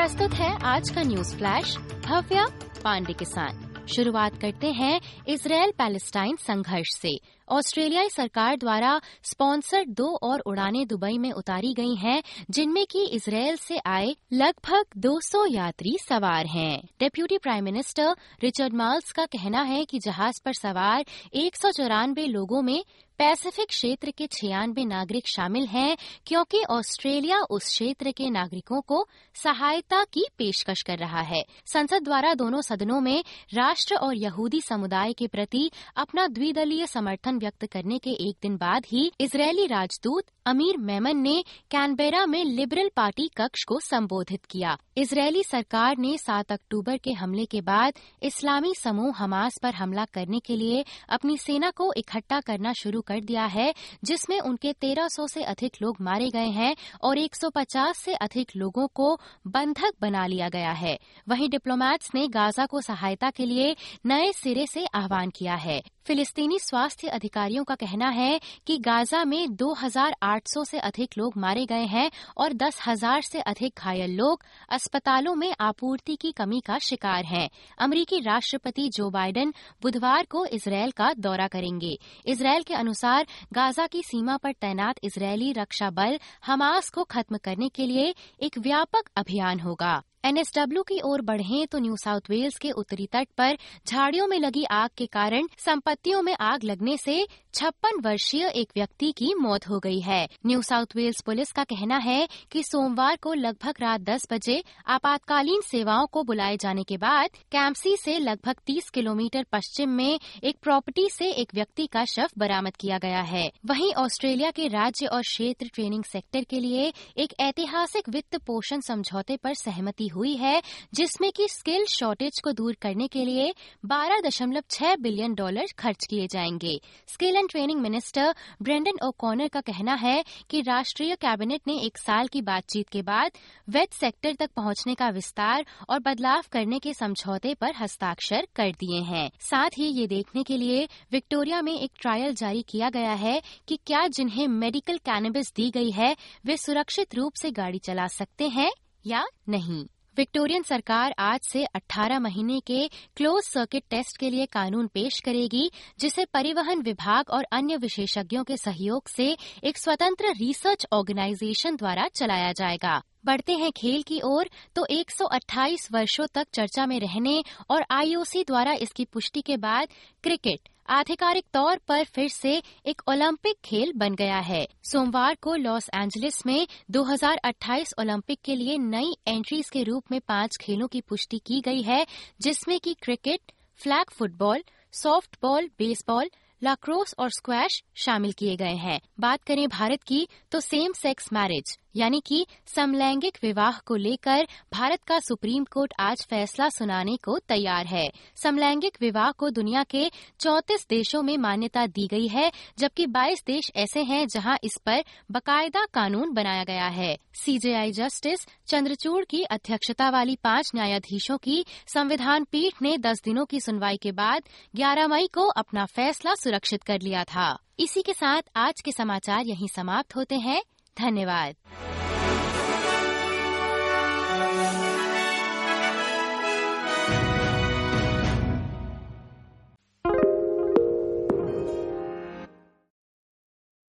प्रस्तुत है आज का न्यूज़ फ्लैश, भव्या पांडे के साथ। शुरुआत करते हैं इसराइल पैलेस्टाइन संघर्ष से। ऑस्ट्रेलियाई सरकार द्वारा स्पॉन्सर्ड दो और उड़ानें दुबई में उतारी गई हैं, जिनमें की इसराइल से आए लगभग 200 यात्री सवार हैं। Deputy prime minister Richard Marles का कहना है कि जहाज़ पर सवार एक सौ चौरानबे लोगों में पैसिफिक क्षेत्र के छियानबे नागरिक शामिल हैं, क्योंकि ऑस्ट्रेलिया उस क्षेत्र के नागरिकों को सहायता की पेशकश कर रहा है। संसद द्वारा दोनों सदनों में राष्ट्र और यहूदी समुदाय के प्रति अपना द्विदलीय समर्थन व्यक्त करने के एक दिन बाद ही इसराइली राजदूत अमीर मेमन ने कैनबेरा में लिबरल पार्टी कक्ष को संबोधित किया। इजरायली सरकार ने 7 अक्टूबर के हमले के बाद इस्लामी समूह हमास पर हमला करने के लिए अपनी सेना को इकट्ठा करना शुरू कर दिया है जिसमें उनके 1300 से अधिक लोग मारे गए हैं और 150 से अधिक लोगों को बंधक बना लिया गया है। वहीं डिप्लोमैट्स ने गाजा को सहायता के लिए नए सिरे से आह्वान किया है। फिलिस्तीनी स्वास्थ्य अधिकारियों का कहना है कि गाजा में 2,800 से अधिक लोग मारे गए हैं और 10,000 से अधिक घायल लोग अस्पतालों में आपूर्ति की कमी का शिकार हैं। अमरीकी राष्ट्रपति जो बाइडेन बुधवार को इसराइल का दौरा करेंगे इसराइल के अनुसार गाजा की सीमा पर तैनात इसराइली रक्षा बल हमास को खत्म करने के लिए एक व्यापक अभियान होगा एनएसडब्ल्यू की ओर बढ़े तो न्यू साउथ वेल्स के उत्तरी तट पर झाड़ियों में लगी आग के कारण संपत्तियों में आग लगने से छप्पन वर्षीय एक व्यक्ति की मौत हो गई है। न्यू साउथ वेल्स पुलिस का कहना है कि सोमवार को लगभग रात 10 बजे आपातकालीन सेवाओं को बुलाए जाने के बाद कैम्पसी से लगभग 30 किलोमीटर पश्चिम में एक प्रॉपर्टी से एक व्यक्ति का शव बरामद किया गया है। वहीं ऑस्ट्रेलिया के राज्य और क्षेत्र ट्रेनिंग सेक्टर के लिए एक ऐतिहासिक वित्त पोषण समझौते पर सहमति हुई है, जिसमें कि स्किल शॉर्टेज को दूर करने के लिए 12.6 बिलियन डॉलर खर्च किए जाएँगे। Skill and training minister Brendan O'Connor का कहना है कि राष्ट्रीय कैबिनेट ने एक साल की बातचीत के बाद वेट सेक्टर तक पहुँचने का विस्तार और बदलाव करने के समझौते पर हस्ताक्षर कर दिए हैं। साथ ही ये देखने के लिए विक्टोरिया में एक ट्रायल जारी किया गया है कि क्या जिन्हें मेडिकल कैनबिस दी गई है, वे सुरक्षित रूप से गाड़ी चला सकते हैं या नहीं। विक्टोरियन सरकार आज से 18 महीने के क्लोज सर्किट टेस्ट के लिए कानून पेश करेगी, जिसे परिवहन विभाग और अन्य विशेषज्ञों के सहयोग से एक स्वतंत्र रिसर्च ऑर्गेनाइजेशन द्वारा चलाया जाएगा। बढ़ते हैं खेल की ओर तो 128 वर्षों तक चर्चा में रहने और आईओसी द्वारा इसकी पुष्टि के बाद क्रिकेट आधिकारिक तौर पर फिर से एक ओलंपिक खेल बन गया है। सोमवार को लॉस एंजलिस में 2028 ओलंपिक के लिए नई एंट्रीज के रूप में पाँच खेलों की पुष्टि की गई है, जिसमें कि cricket, flag football, softball, baseball, lacrosse और स्क्वैश शामिल किए गए हैं। बात करें भारत की तो सेम सेक्स मैरिज यानी कि समलैंगिक विवाह को लेकर भारत का सुप्रीम कोर्ट आज फैसला सुनाने को तैयार है। समलैंगिक विवाह को दुनिया के 34 देशों में मान्यता दी गई है, जबकि 22 देश ऐसे हैं जहाँ इस पर बकायदा कानून बनाया गया है। सीजेआई जस्टिस चंद्रचूड़ की अध्यक्षता वाली पाँच न्यायाधीशों की संविधान पीठ ने 10 दिनों की सुनवाई के बाद 11 मई को अपना फैसला सुरक्षित कर लिया था। इसी के साथ आज के समाचार यहीं समाप्त होते हैं। धन्यवाद।